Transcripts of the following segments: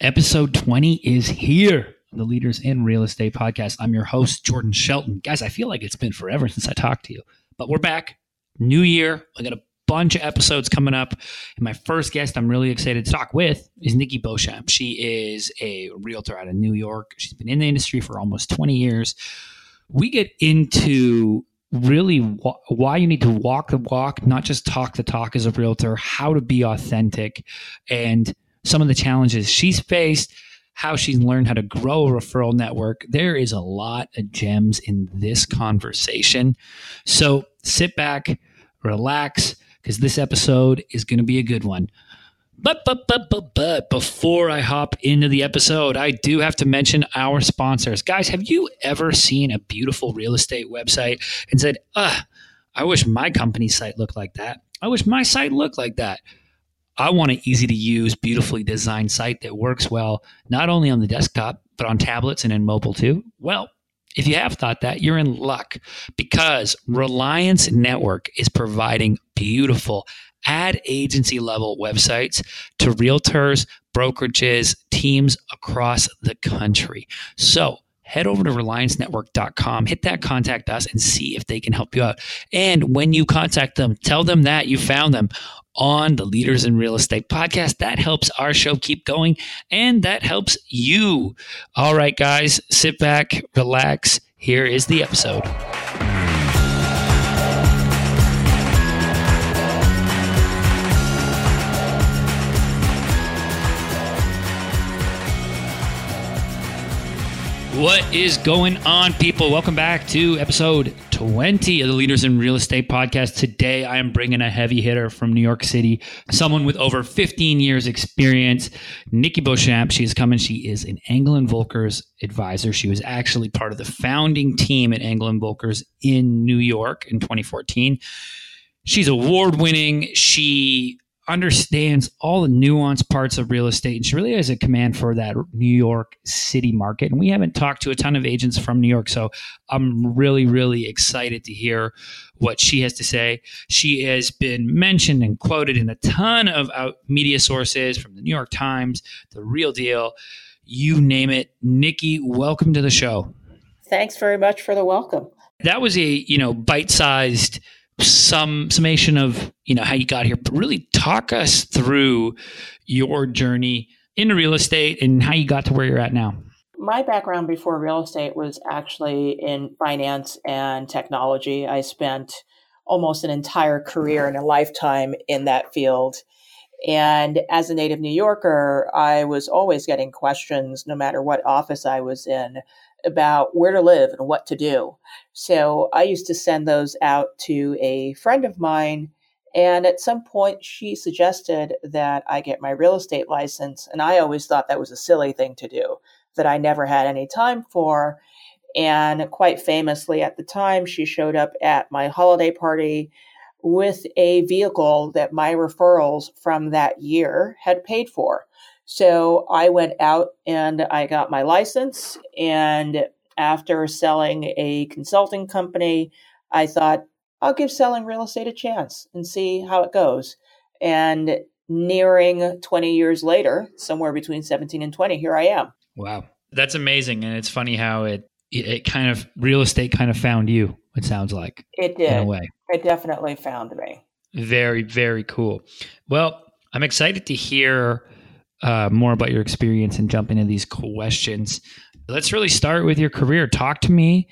Episode 20 is here. The Leaders in Real Estate podcast. I'm your host, Jordan Shelton. Guys, I feel like it's been forever since I talked to you, but we're back. New year. I got a bunch of episodes coming up. And my first guest I'm really excited to talk with is Nikki Beauchamp. She is a realtor out of New York. She's been in the industry for almost 20 years. We get into really wh- why you need to walk the walk, not just talk the talk as a realtor, how to be authentic, and some of the challenges she's faced, how she's learned how to grow a referral network. There is a lot of gems in this conversation. So sit back, relax, because this episode is going to be a good one. But, but, but, but, but before I hop into the episode, I do have to mention our sponsors. Guys, have you ever seen a beautiful real estate website and said, ah, I wish my company's site looked like that? I wish my site looked like that. I want an easy to use, beautifully designed site that works well, not only on the desktop, but on tablets and in mobile too. Well, if you have thought that, you're in luck because Reliance Network is providing beautiful ad agency level websites to realtors, brokerages, teams across the country. So, head over to reliancenetwork.com, hit that contact us, and see if they can help you out. And when you contact them, tell them that you found them on the Leaders in Real Estate podcast. That helps our show keep going and that helps you. All right, guys, sit back, relax. Here is the episode. What is going on, people? Welcome back to episode 20 of the Leaders in Real Estate podcast. Today, I am bringing a heavy hitter from New York City, someone with over 15 years experience, Nikki Beauchamp. She is coming. She is an Engel and Volkers advisor. She was actually part of the founding team at Engel and Volkers in New York in 2014. She's award winning. She understands all the nuanced parts of real estate and she really has a command for that New York City market. And we haven't talked to a ton of agents from New York, so I'm really, really excited to hear what she has to say. She has been mentioned and quoted in a ton of media sources from the New York Times, The Real Deal, you name it. Nikki, welcome to the show. Thanks very much for the welcome. That was a, you know, bite-sized – some summation of you know how you got here but really talk us through your journey into real estate and how you got to where you're at now. My background before real estate was actually in finance and technology. I spent almost an entire career and a lifetime in that field. And as a native new yorker i was always getting questions no matter what office i was in about where to live and what to do. So I used to send those out to a friend of mine. And at some point, she suggested that I get my real estate license. And I always thought that was a silly thing to do, that I never had any time for. And quite famously, at the time, she showed up at my holiday party with a vehicle that my referrals from that year had paid for. So I went out and I got my license. And after selling a consulting company, I thought, I'll give selling real estate a chance and see how it goes. And nearing 20 years later, somewhere between 17 and 20, here I am. Wow. That's amazing. And it's funny how it, it kind of, real estate kind of found you, it sounds like. It did. In a way. It definitely found me. Very, very cool. Well, I'm excited to hear uh, more about your experience and jump into these questions. Let's really start with your career. Talk to me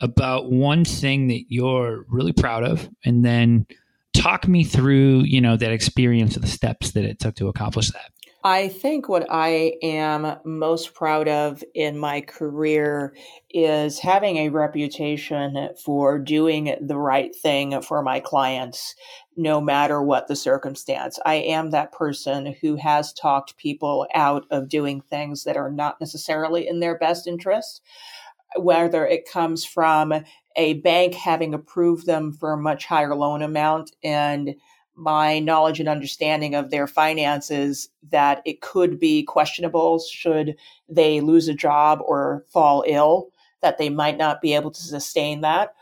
about one thing that you're really proud of, and then talk me through, you know, that experience of the steps that it took to accomplish that. I think what I am most proud of in my career is having a reputation for doing the right thing for my clients, no matter what the circumstance. I am that person who has talked people out of doing things that are not necessarily in their best interest, whether it comes from a bank having approved them for a much higher loan amount and my knowledge and understanding of their finances that it could be questionable should they lose a job or fall ill, that they might not be able to sustain that,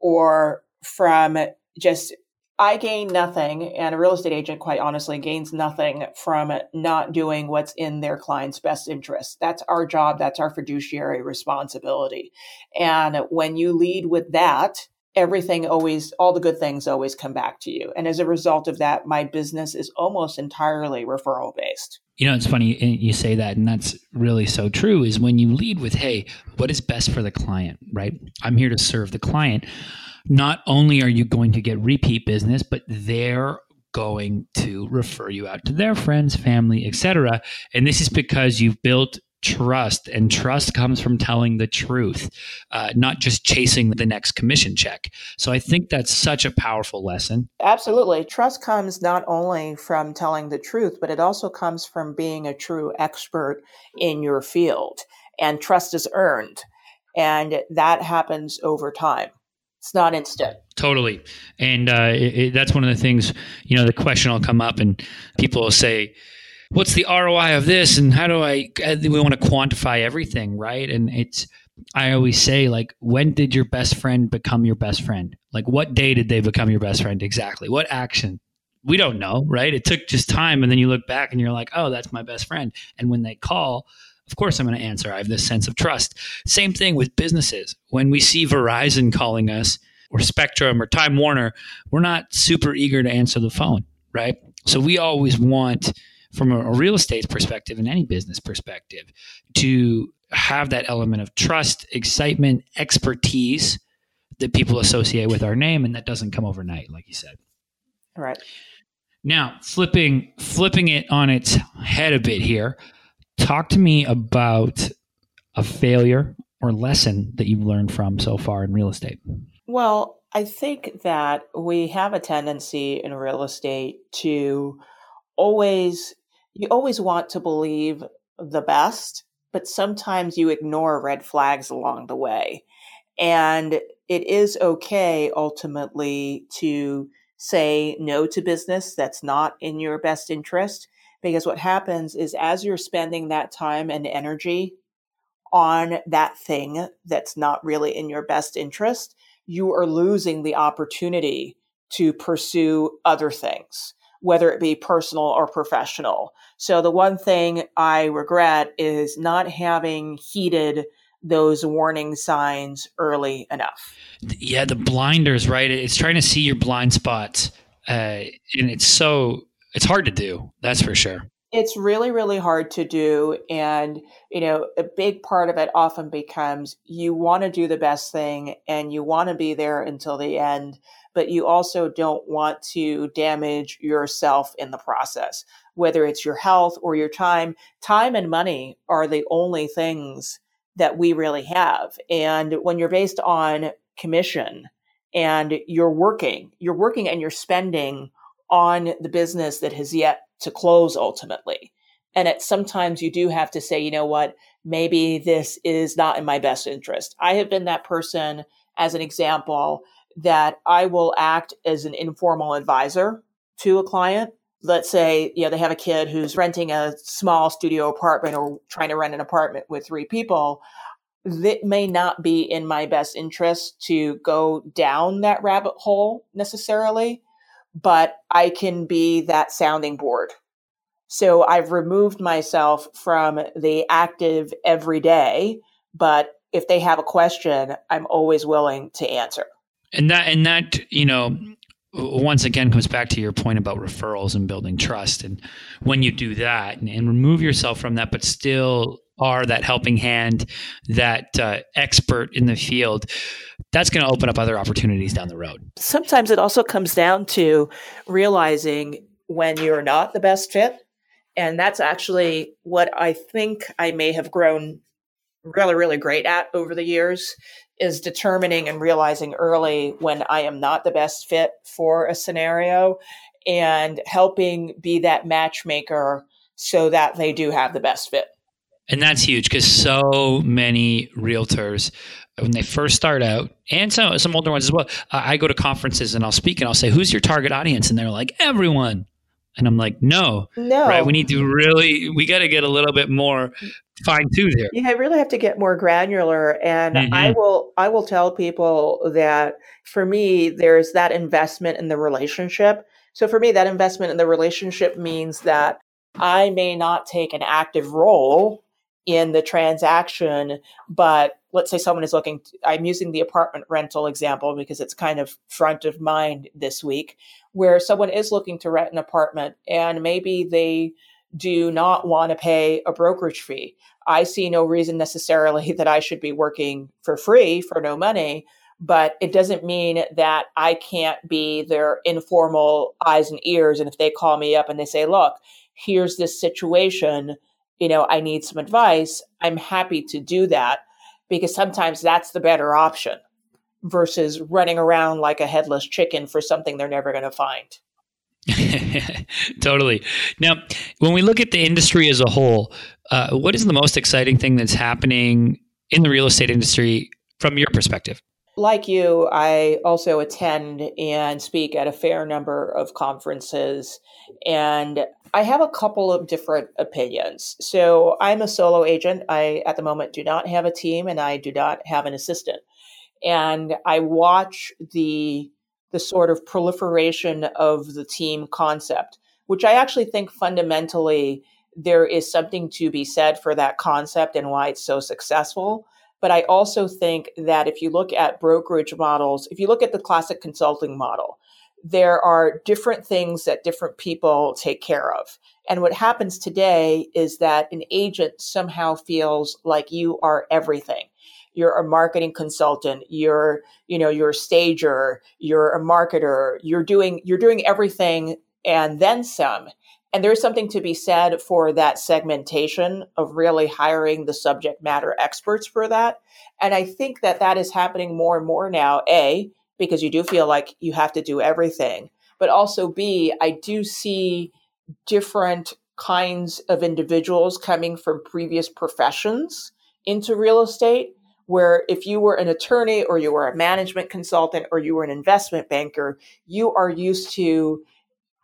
or from just I gain nothing, and a real estate agent, quite honestly, gains nothing from not doing what's in their client's best interest. That's our job. That's our fiduciary responsibility. And when you lead with that, everything always, all the good things always come back to you. And as a result of that, my business is almost entirely referral based. You know, it's funny eh, you say that, and that's really so true. Is when you lead with, hey, what is best for the client, right? I'm here to serve the client not only are you going to get repeat business, but they're going to refer you out to their friends, family, etc. And this is because you've built trust, and trust comes from telling the truth, uh, not just chasing the next commission check. So I think that's such a powerful lesson. Absolutely. Trust comes not only from telling the truth, but it also comes from being a true expert in your field. And trust is earned. And that happens over time. It's not instant. Totally. And uh, it, it, that's one of the things, you know, the question will come up and people will say, what's the ROI of this? And how do I, uh, we want to quantify everything, right? And it's, I always say, like, when did your best friend become your best friend? Like, what day did they become your best friend exactly? What action? We don't know, right? It took just time. And then you look back and you're like, oh, that's my best friend. And when they call, of course I'm going to answer. I have this sense of trust. Same thing with businesses. When we see Verizon calling us or Spectrum or Time Warner, we're not super eager to answer the phone, right? So we always want from a, real estate perspective and any business perspective to have that element of trust, excitement, expertise that people associate with our name and that doesn't come overnight like you said. All right. Now, flipping flipping it on its head a bit here, talk to me about a failure or lesson that you've learned from so far in real estate. Well, I think that we have a tendency in real estate to always, you always want to believe the best, but sometimes you ignore red flags along the way. And it is okay ultimately to say no to business that's not in your best interest because what happens is as you're spending that time and energy on that thing that's not really in your best interest, you are losing the opportunity to pursue other things, whether it be personal or professional. So the one thing I regret is not having heeded those warning signs early enough. Yeah, the blinders, right? It's trying to see your blind spots. Uh, and it's so it's hard to do. That's for sure. It's really, really hard to do. And, you know, a big part of it often becomes you want to do the best thing and you want to be there until the end, but you also don't want to damage yourself in the process, whether it's your health or your time. Time and money are the only things that we really have. And when you're based on commission and you're working, you're working and you're spending on the business that has yet to close ultimately. And it sometimes you do have to say, you know what, maybe this is not in my best interest. I have been that person as an example that I will act as an informal advisor to a client. Let's say, you know, they have a kid who's renting a small studio apartment or trying to rent an apartment with three people. That may not be in my best interest to go down that rabbit hole necessarily but I can be that sounding board. So I've removed myself from the active every day, but if they have a question, I'm always willing to answer. And that, and that, you know, once again comes back to your point about referrals and building trust. And when you do that and, and remove yourself from that, but still are that helping hand, that uh, expert in the field, that's going to open up other opportunities down the road. Sometimes it also comes down to realizing when you're not the best fit. And that's actually what I think I may have grown really, really great at over the years is determining and realizing early when I am not the best fit for a scenario and helping be that matchmaker so that they do have the best fit. And that's huge because so many realtors, when they first start out, and some some older ones as well, I go to conferences and I'll speak and I'll say, "Who's your target audience?" And they're like, "Everyone." And I'm like, no, no, right? We need to really, we got to get a little bit more fine tuned here. Yeah, I really have to get more granular. And mm-hmm. I will, I will tell people that for me, there's that investment in the relationship. So for me, that investment in the relationship means that I may not take an active role in the transaction, but let's say someone is looking, to, I'm using the apartment rental example because it's kind of front of mind this week, where someone is looking to rent an apartment and maybe they do not want to pay a brokerage fee. I see no reason necessarily that I should be working for free for no money, but it doesn't mean that I can't be their informal eyes and ears. And if they call me up and they say, look, here's this situation, you know, I need some advice, I'm happy to do that because sometimes that's the better option versus running around like a headless chicken for something they're never going to find. totally. Now, when we look at the industry as a whole, uh, what is the most exciting thing that's happening in the real estate industry from your perspective? Like you, I also attend and speak at a fair number of conferences, and I have a couple of different opinions. So I'm a solo agent. I, at the moment, do not have a team and I do not have an assistant. And I watch the the sort of proliferation of the team concept, which I actually think fundamentally there is something to be said for that concept and why it's so successful. But I also think that if you look at brokerage models, if you look at the classic consulting model, there are different things that different people take care of. And what happens today is that an agent somehow feels like you are everything. You're a marketing consultant you're you know you're a stager you're a marketer you're doing you're doing everything and then some. And there's something to be said for that segmentation of really hiring the subject matter experts for that. And i think that that is happening more and more now a because you do feel like you have to do everything but also b i do see different kinds of individuals coming from previous professions into real estate where if you were an attorney or you were a management consultant or you were an investment banker, you are used to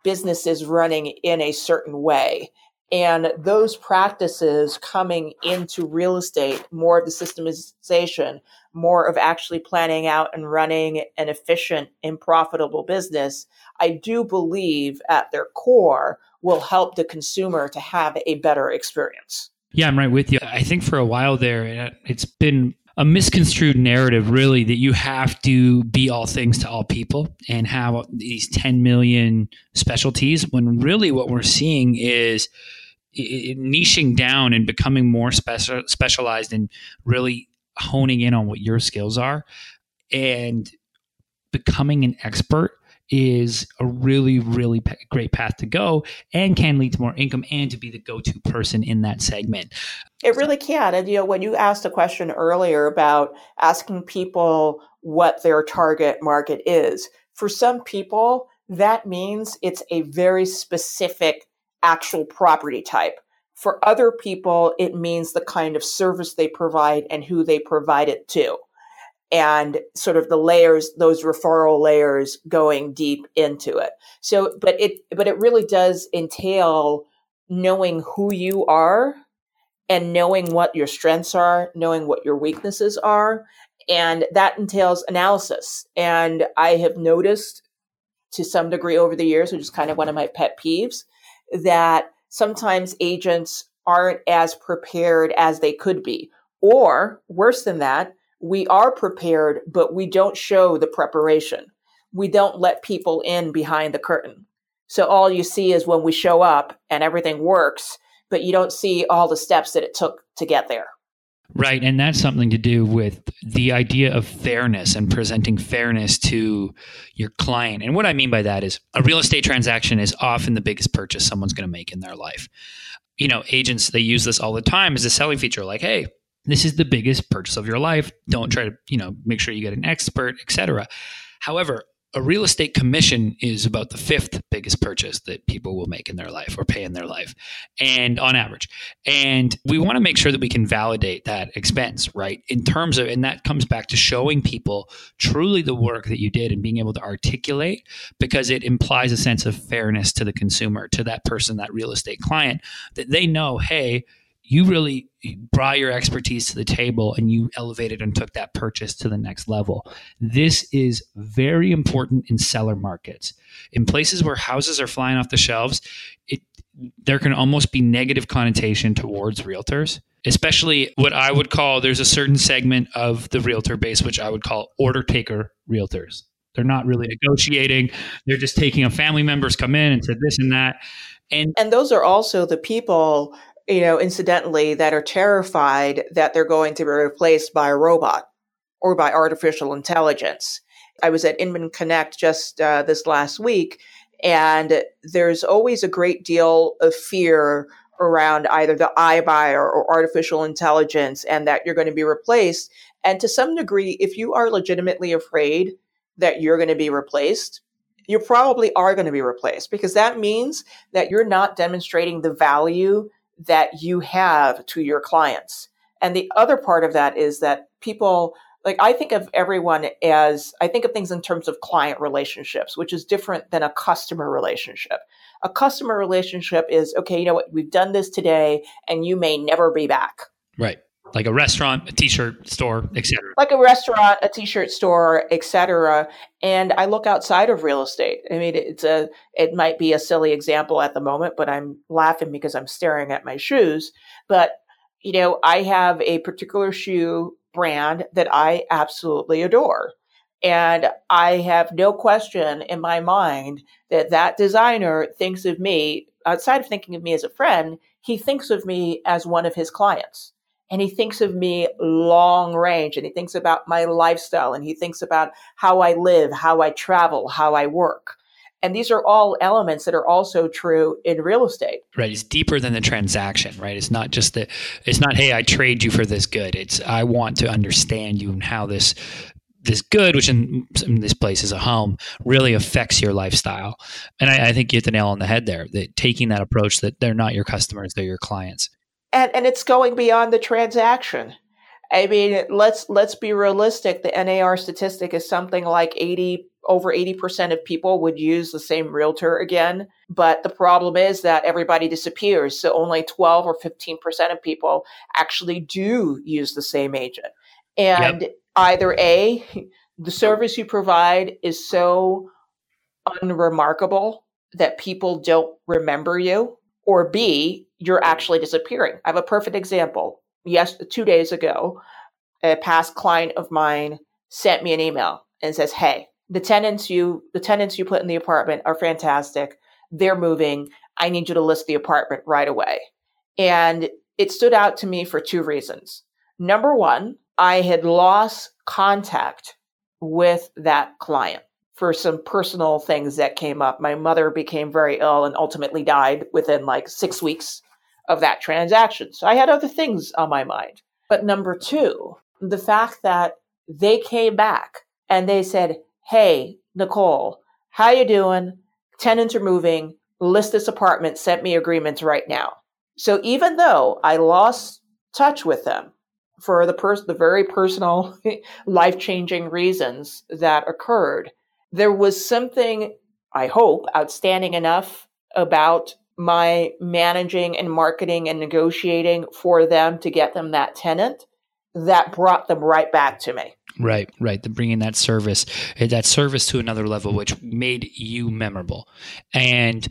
businesses running in a certain way. And those practices coming into real estate, more of the systemization, more of actually planning out and running an efficient and profitable business, I do believe at their core will help the consumer to have a better experience. Yeah, I'm right with you. I think for a while there, uh, it's been a misconstrued narrative really that you have to be all things to all people and have these 10 million specialties when really what we're seeing is niching down and becoming more special, specialized and really honing in on what your skills are and becoming an expert is a really, really great path to go and can lead to more income and to be the go to person in that segment. It really can. And, you know, when you asked a question earlier about asking people what their target market is, for some people, that means it's a very specific actual property type. For other people, it means the kind of service they provide and who they provide it to. And sort of the layers those referral layers going deep into it. So but it but it really does entail knowing who you are and knowing what your strengths are knowing what your weaknesses are. And that entails analysis. And i have noticed to some degree over the years which is kind of one of my pet peeves that sometimes agents aren't as prepared as they could be or worse than that we are prepared, but we don't show the preparation. We don't let people in behind the curtain. So all you see is when we show up and everything works, but you don't see all the steps that it took to get there. Right. And that's something to do with the idea of fairness and presenting fairness to your client. And what I mean by that is a real estate transaction is often the biggest purchase someone's going to make in their life. You know, agents, they use this all the time as a selling feature like, hey, this is the biggest purchase of your life. Don't try to, you know, make sure you get an expert, etc. However, a real estate commission is about the fifth biggest purchase that people will make in their life or pay in their life and on average. And we want to make sure that we can validate that expense right? In terms of and that comes back to showing people truly the work that you did and being able to articulate because it implies a sense of fairness to the consumer to that person that real estate client that they know hey you really brought your expertise to the table and you elevated and took that purchase to the next level. This is very important in seller markets. In places where houses are flying off the shelves, it there can almost be negative connotation towards realtors, especially what I would call there's a certain segment of the realtor base which I would call order taker realtors. They're not really negotiating. They're just taking a family members come in and said this and that. And, and those are also the people you know, incidentally, that are terrified that they're going to be replaced by a robot or by artificial intelligence. I was at Inman Connect just uh, this last week, and there's always a great deal of fear around either the iBuyer or artificial intelligence and that you're going to be replaced. And to some degree, if you are legitimately afraid that you're going to be replaced, you probably are going to be replaced because that means that you're not demonstrating the value that you have to your clients. And the other part of that is that people, like I think of everyone as, I think of things in terms of client relationships, which is different than a customer relationship. A customer relationship is, okay, you know what, we've done this today and you may never be back. Right like a restaurant, a t-shirt store, etc. Like a restaurant, a t-shirt store, etc. And I look outside of real estate. I mean, it's a it might be a silly example at the moment, but I'm laughing because I'm staring at my shoes. But you know, I have a particular shoe brand that I absolutely adore. And I have no question in my mind that that designer thinks of me, outside of thinking of me as a friend, he thinks of me as one of his clients and he thinks of me long range and he thinks about my lifestyle and he thinks about how I live, how I travel, how I work. And these are all elements that are also true in real estate. Right. It's deeper than the transaction, right? It's not just that it's not, hey, I trade you for this good. It's I want to understand you and how this this good, which in, in, this place is a home, really affects your lifestyle. And I, I think you hit the nail on the head there. That taking that approach that they're not your customers, they're your clients and and it's going beyond the transaction. I mean, let's let's be realistic. The NAR statistic is something like eighty over eighty percent of people would use the same realtor again. But the problem is that everybody disappears, so only twelve or fifteen percent of people actually do use the same agent. And yep. either a the service you provide is so unremarkable that people don't remember you, or b you're actually disappearing. I have a perfect example. Yes, two days ago, a past client of mine sent me an email and says, "Hey, the tenants you the tenants you put in the apartment are fantastic. They're moving. I need you to list the apartment right away." And it stood out to me for two reasons. Number one, I had lost contact with that client for some personal things that came up. My mother became very ill and ultimately died within like six weeks of that transaction. So I had other things on my mind. But number two, the fact that they came back and they said, Hey, Nicole, how you doing? Tenants are moving. List this apartment. Sent me agreements right now. So even though I lost touch with them for the pers- the very personal, life changing reasons that occurred, there was something I hope outstanding enough about my managing and marketing and negotiating for them to get them that tenant that brought them right back to me. Right, right. The bringing that service, eh, that service to another level, which made you memorable. And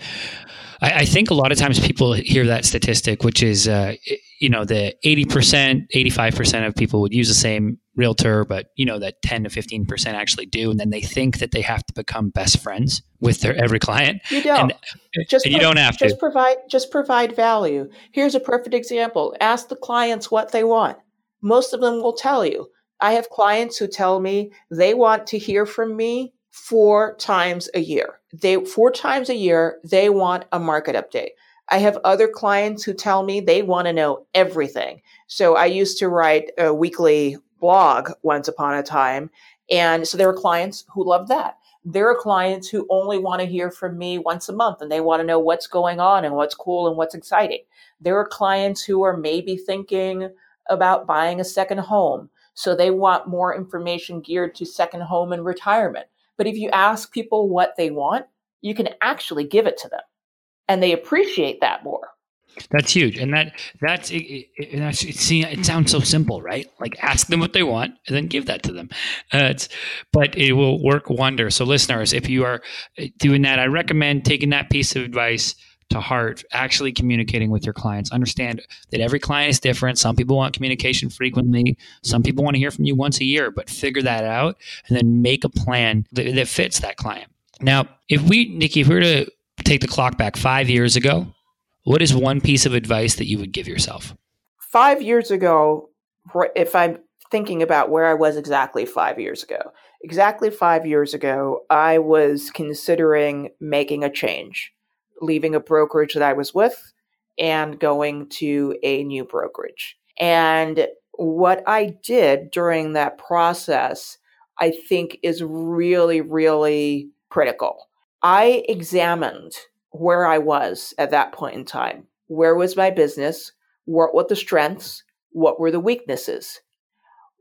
I, I think a lot of times people hear that statistic, which is, uh, you know, the 80%, 85% of people would use the same realtor, but you know that 10 to 15% actually do. And then they think that they have to become best friends with their every client. You don't. And, just and you don't have just to. provide just provide value. Here's a perfect example. Ask the clients what they want. Most of them will tell you. I have clients who tell me they want to hear from me four times a year. They four times a year they want a market update. I have other clients who tell me they want to know everything. So I used to write a weekly blog once upon a time. And so there were clients who loved that. there are clients who only want to hear from me once a month and they want to know what's going on and what's cool and what's exciting. There are clients who are maybe thinking about buying a second home. So they want more information geared to second home and retirement. But if you ask people what they want, you can actually give it to them and they appreciate that more. That's huge, and that that's it. it, that's, it, it sounds so simple, right? Like ask them what they want, and then give that to them. Uh, but it will work wonders. So, listeners, if you are uh, doing that, I recommend taking that piece of advice to heart. Actually, communicating with your clients. Understand that every client is different. Some people want communication frequently. Some people want to hear from you once a year. But figure that out, and then make a plan that, that fits that client. Now, if we, Nikki, if we were to take the clock back five years ago what is one piece of advice that you would give yourself? Five years ago, if I'm thinking about where I was exactly five years ago, exactly five years ago, I was considering making a change, leaving a brokerage that I was with and going to a new brokerage. And what I did during that process, I think is really, really critical. I examined where I was at that point in time. Where was my business? What were the strengths? What were the weaknesses?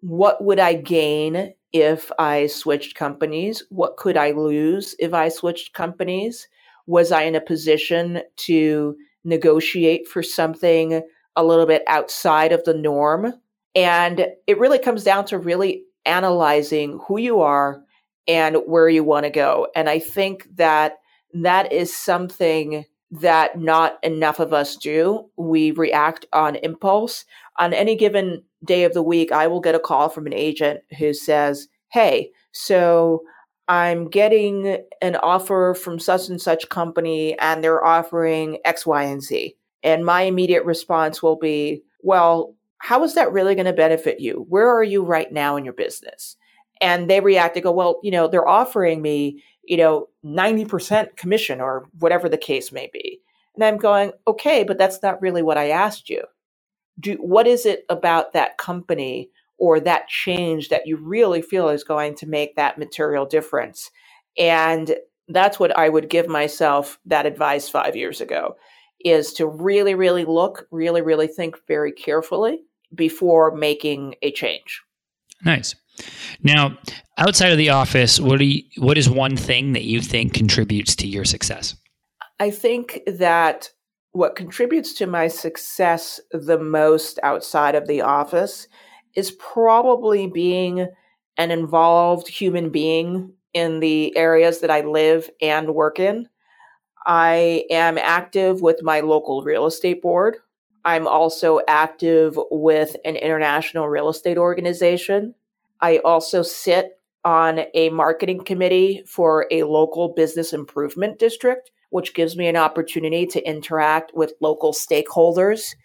What would I gain if I switched companies? What could I lose if I switched companies? Was I in a position to negotiate for something a little bit outside of the norm? And it really comes down to really analyzing who you are and where you want to go. And I think that that is something that not enough of us do. We react on impulse. On any given day of the week, I will get a call from an agent who says, Hey, so I'm getting an offer from such and such company, and they're offering X, Y, and Z. And my immediate response will be, Well, how is that really going to benefit you? Where are you right now in your business? And they react, they go, Well, you know, they're offering me you know, 90% commission or whatever the case may be. And I'm going, okay, but that's not really what I asked you. Do what is it about that company or that change that you really feel is going to make that material difference? And that's what I would give myself that advice 5 years ago is to really really look, really really think very carefully before making a change. Nice. Now, outside of the office, what do you, what is one thing that you think contributes to your success? I think that what contributes to my success the most outside of the office is probably being an involved human being in the areas that I live and work in. I am active with my local real estate board. I'm also active with an international real estate organization. I also sit on a marketing committee for a local business improvement district, which gives me an opportunity to interact with local stakeholders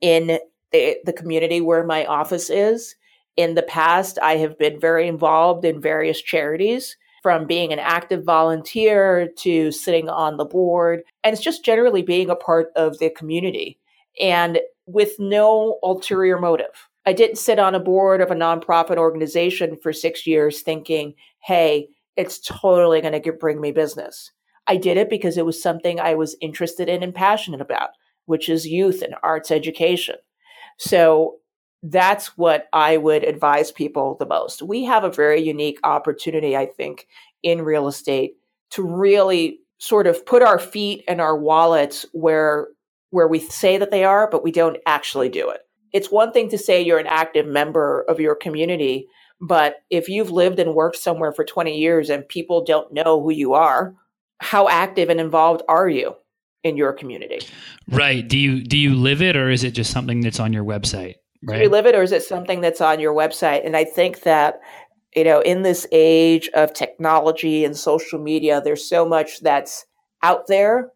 in the, the community where my office is. In the past, I have been very involved in various charities, from being an active volunteer to sitting on the board. And it's just generally being a part of the community and with no ulterior motive. I didn't sit on a board of a nonprofit organization for six years thinking, hey, it's totally going to bring me business. I did it because it was something I was interested in and passionate about, which is youth and arts education. So that's what I would advise people the most. We have a very unique opportunity, I think, in real estate to really sort of put our feet and our wallets where where we say that they are, but we don't actually do it it's one thing to say you're an active member of your community, but if you've lived and worked somewhere for 20 years and people don't know who you are, how active and involved are you in your community? Right. Do you do you live it or is it just something that's on your website? Right. Do you live it or is it something that's on your website? And I think that you know, in this age of technology and social media, there's so much that's out there,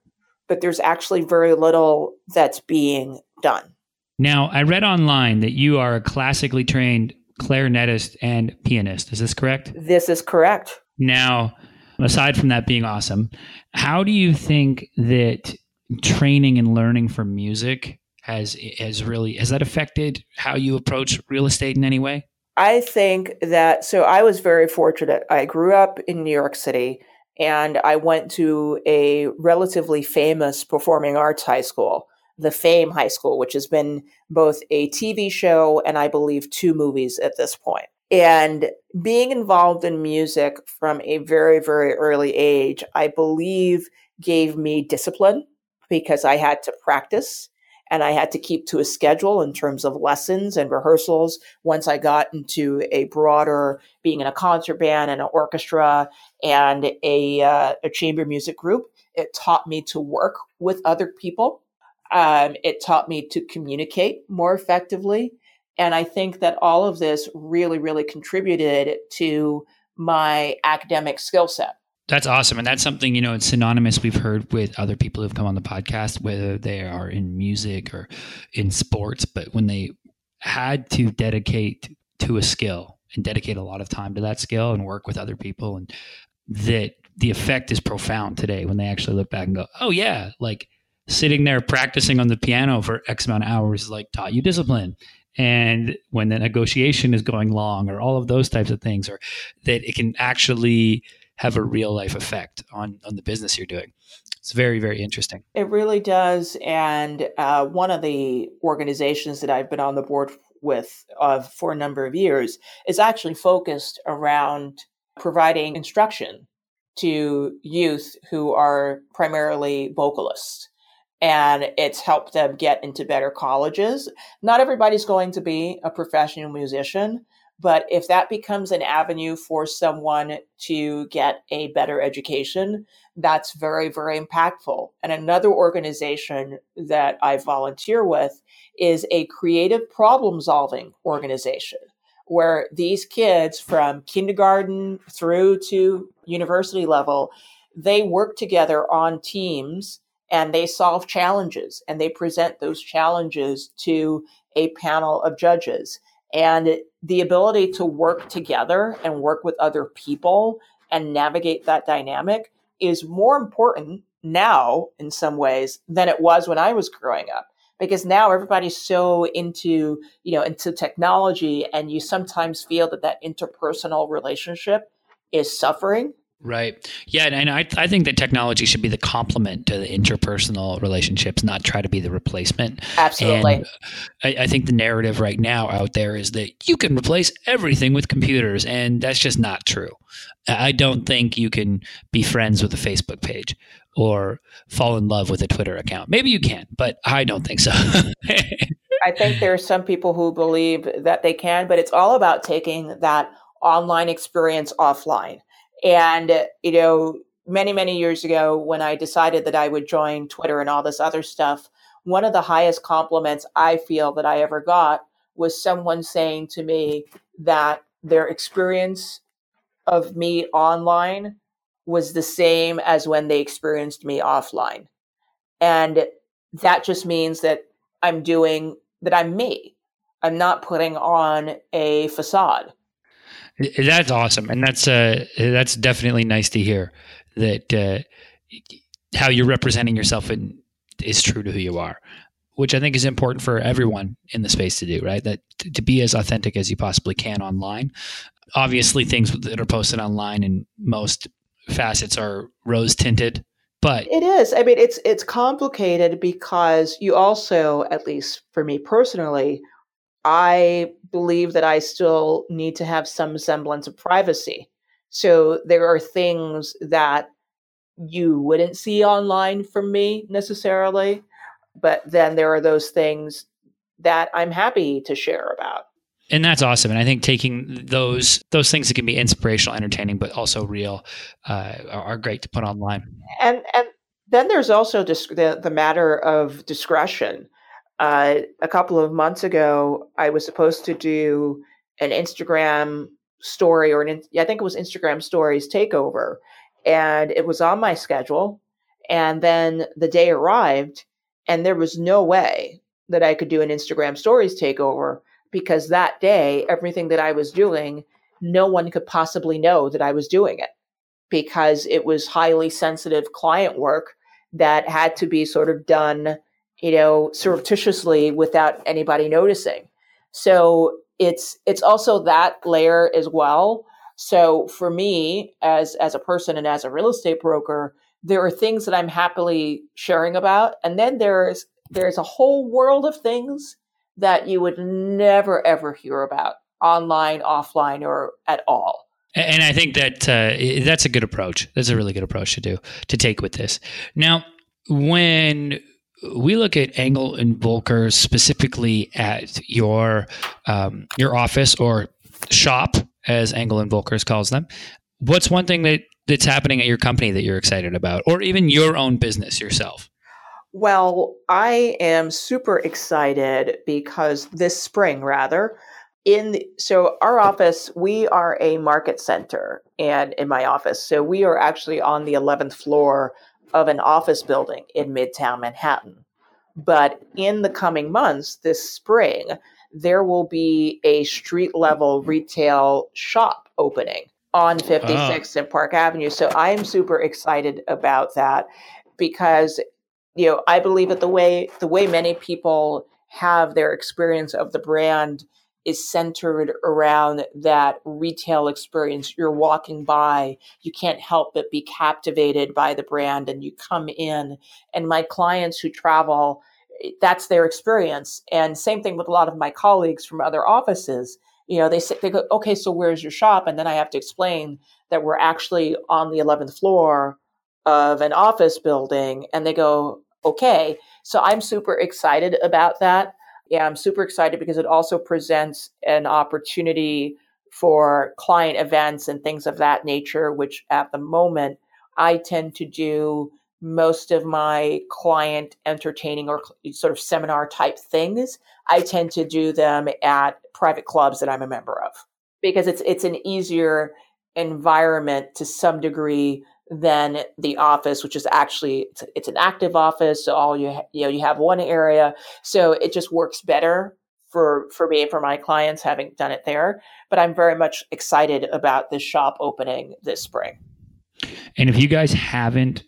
but there's actually very little that's being done. Now, I read online that you are a classically trained clarinetist and pianist. Is this correct? This is correct. Now, aside from that being awesome, how do you think that training and learning for music has has really has that affected how you approach real estate in any way? I think that so I was very fortunate. I grew up in New York City and I went to a relatively famous performing arts high school, the Fame High School, which has been both a TV show and I believe two movies at this point. And being involved in music from a very, very early age, I believe gave me discipline because I had to practice and I had to keep to a schedule in terms of lessons and rehearsals. Once I got into a broader being in a concert band and an orchestra and a, uh, a chamber music group, it taught me to work with other people. Um, it taught me to communicate more effectively. And I think that all of this really, really contributed to my academic skill set. That's awesome. And that's something, you know, it's synonymous we've heard with other people who've come on the podcast, whether they are in music or in sports, but when they had to dedicate to a skill and dedicate a lot of time to that skill and work with other people and that the effect is profound today when they actually look back and go, Oh yeah, like sitting there practicing on the piano for X amount of hours like taught you discipline. And when the negotiation is going long or all of those types of things or that it can actually have a real life effect on on the business you're doing. It's very very interesting. It really does. And uh, one of the organizations that i've been on the board with uh, for a number of years is actually focused around providing instruction to youth who are primarily vocalists and it's helped them get into better colleges. Not everybody's going to be a professional musician, but if that becomes an avenue for someone to get a better education, that's very, very impactful. And another organization that I volunteer with is a creative problem solving organization where these kids from kindergarten through to university level, they work together on teams and they solve challenges and they present those challenges to a panel of judges. And the ability to work together and work with other people and navigate that dynamic is more important now in some ways than it was when I was growing up because now everybody's so into you know into technology and you sometimes feel that that interpersonal relationship is suffering Right. Yeah, and I, I think that technology should be the complement to the interpersonal relationships, not try to be the replacement. Absolutely. I, I, think the narrative right now out there is that you can replace everything with computers, and that's just not true. I don't think you can be friends with a Facebook page or fall in love with a Twitter account. Maybe you can, but I don't think so. I think there are some people who believe that they can, but it's all about taking that online experience offline and, uh, you know, many, many years ago, when I decided that I would join Twitter and all this other stuff, one of the highest compliments I feel that I ever got was someone saying to me that their experience of me online was the same as when they experienced me offline. And that just means that I'm doing, that I'm me. I'm not putting on a facade. That's awesome, and that's uh, that's definitely nice to hear that uh, how you're representing yourself in, is true to who you are, which I think is important for everyone in the space to do. Right, that to be as authentic as you possibly can online. Obviously, things that are posted online in most facets are rose tinted, but it is. I mean, it's it's complicated because you also, at least for me personally, I believe that I still need to have some semblance of privacy. So there are things that you wouldn't see online from me necessarily, but then there are those things that I'm happy to share about. And that's awesome. And I think taking those those things that can be inspirational, entertaining, but also real, uh, are great to put online. And and then there's also disc- the the matter of discretion. Uh, a couple of months ago, I was supposed to do an Instagram story, or an I think it was Instagram Stories takeover, and it was on my schedule. And then the day arrived, and there was no way that I could do an Instagram Stories takeover because that day, everything that I was doing, no one could possibly know that I was doing it because it was highly sensitive client work that had to be sort of done you know, surreptitiously without anybody noticing. So it's it's also that layer as well. So for me, as as a person and as a real estate broker, there are things that I'm happily sharing about, and then there's there's a whole world of things that you would never ever hear about online, offline, or at all. And I think that uh, that's a good approach. That's a really good approach to do to take with this. Now, when we look at Engel and Volker specifically at your um, your office or shop, as Engel and Volkers calls them. What's one thing that that's happening at your company that you're excited about, or even your own business yourself? Well, I am super excited because this spring, rather, in the, so our office, we are a market center, and in my office, so we are actually on the 11th floor of an office building in Midtown Manhattan. But in the coming months, this spring, there will be a street level retail shop opening on 56th oh. and Park Avenue. So I'm super excited about that because you know, I believe that the way the way many people have their experience of the brand is centered around that retail experience. You're walking by, you can't help but be captivated by the brand and you come in and my clients who travel eh, that's their experience. And same thing with a lot of my colleagues from other offices. You know, they say, they go, okay, so where's your shop? And then I have to explain that we're actually on the 11th floor of an office building. And they go, okay. So I'm super excited about that. Yeah, I'm super excited because it also presents an opportunity for client events and things of that nature, which at the moment I tend to do most of my client entertaining or sort of seminar type things, I tend to do them at private clubs that I'm a member of because it's it's an easier environment to some degree than the office, which is actually it's, it's an active office. So all you ha- you know you have one area, so it just works better for for me and for my clients having done it there. But I'm very much excited about this shop opening this spring. And if you guys haven't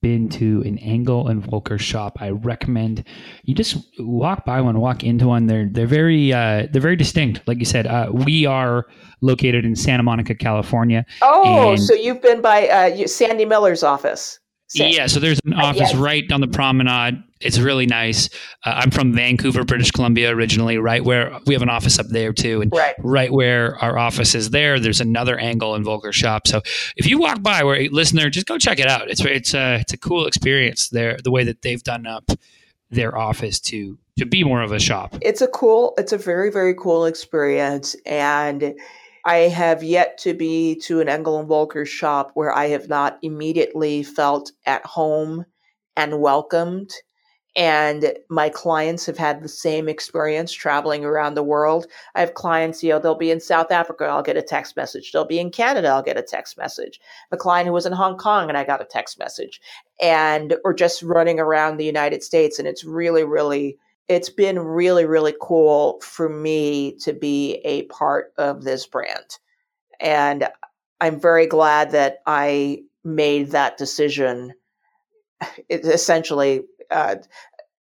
been to an Engel and Volker shop, I recommend you just walk by one, walk into one. They're they're very uh, they're very distinct. Like you said, uh, we are located in Santa Monica, California. Oh, so you've been by uh, Sandy Miller's office. Yeah, so there's an office yes. right down the promenade. It's really nice. Uh, I'm from Vancouver, British Columbia originally, right where we have an office up there too. And right, right where our office is there, there's another Engel and Volker shop. So if you walk by where listener, just go check it out. It's it's a uh, it's a cool experience there. The way that they've done up their office to to be more of a shop. It's a cool. It's a very very cool experience and I have yet to be to an Engel and Volker shop where I have not immediately felt at home and welcomed. And my clients have had the same experience traveling around the world. I have clients, you know, they'll be in South Africa, I'll get a text message. They'll be in Canada, I'll get a text message. A client who was in Hong Kong and I got a text message. And or just running around the United States. And it's really, really it's been really, really cool for me to be a part of this brand. And I'm very glad that I made that decision essentially uh,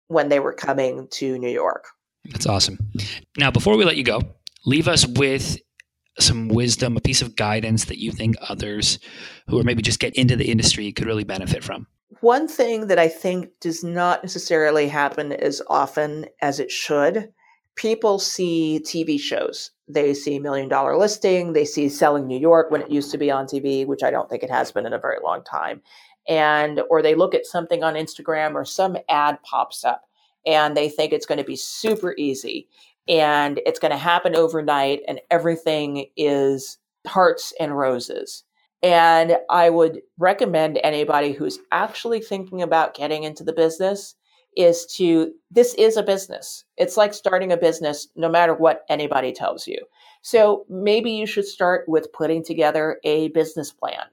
when they were coming to New York. That's awesome. Now, before we let you go, leave us with some wisdom, a piece of guidance that you think others who are maybe just get into the industry could really benefit from. One thing that I think does not necessarily happen as often as it should people see TV shows. They see Million Dollar Listing, they see Selling New York when it used to be on TV, which I don't think it has been in a very long time. And or they look at something on Instagram or some ad pops up and they think it's going to be super easy and it's going to happen overnight and everything is hearts and roses. And I would recommend anybody who's actually thinking about getting into the business is to this is a business. It's like starting a business no matter what anybody tells you. So maybe you should start with putting together a business plan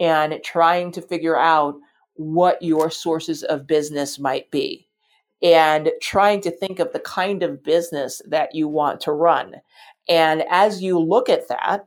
and trying to figure out what your sources of business might be and trying to think of the kind of business that you want to run. And as you look at that,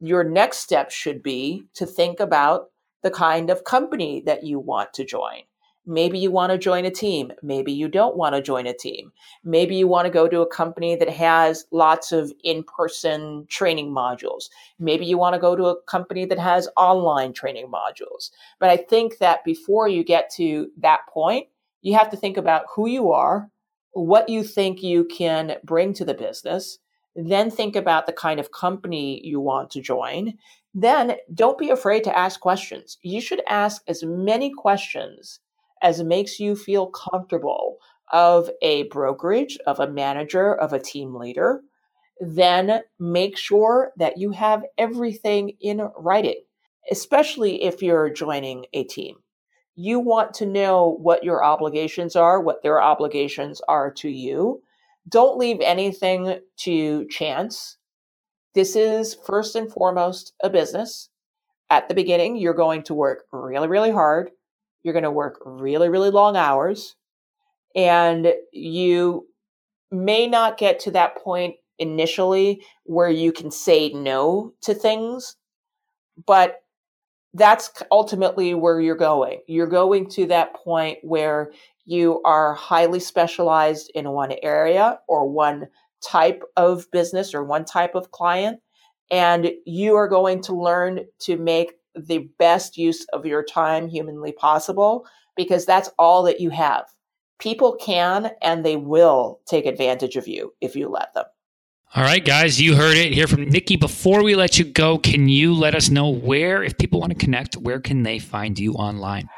your next step should be to think about the kind of company that you want to join. Maybe you want to join a team. Maybe you don't want to join a team. Maybe you want to go to a company that has lots of in person training modules. Maybe you want to go to a company that has online training modules. But I think that before you get to that point, you have to think about who you are, what you think you can bring to the business, then think about the kind of company you want to join. Then don't be afraid to ask questions. You should ask as many questions as makes you feel comfortable of a brokerage, of a manager, of a team leader, then make sure that you have everything in writing, especially if you're joining a team. You want to know what your obligations are, what their obligations are to you. Don't leave anything to chance. This is first and foremost a business. At the beginning, you're going to work really, really hard you're going to work really, really long hours. And you may not get to that point initially where you can say no to things, but that's ultimately where you're going. You're going to that point where you are highly specialized in one area or one type of business or one type of client. And you are going to learn to make the best use of your time humanly possible because that's all that you have. People can and they will take advantage of you if you let them. All right, guys, you heard it here from Nikki. Before we let you go, can you let us know where, if people want to connect, where can they find you online?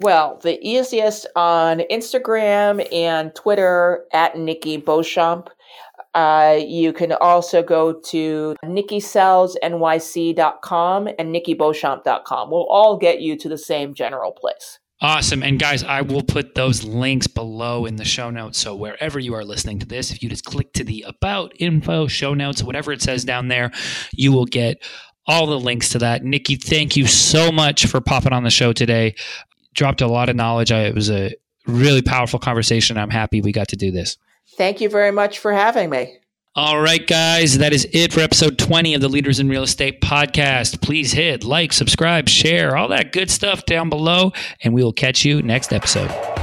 Well, the easiest on Instagram and Twitter at Nikki Beauchamp. Uh, you can also go to nikkisellsnyc.com and nikkibeauchamp.com. We'll all get you to the same general place. Awesome. And guys, I will put those links below in the show notes. So wherever you are listening to this, if you just click to the about info, show notes, whatever it says down there, you will get all the links to that. Nikki, thank you so much for popping on the show today. Dropped a lot of knowledge. I, it was a really powerful conversation. I'm happy we got to do this. Thank you very much for having me. All right, guys, that is it for episode 20 of the Leaders in Real Estate podcast. Please hit like, subscribe, share, all that good stuff down below, and we will catch you next episode.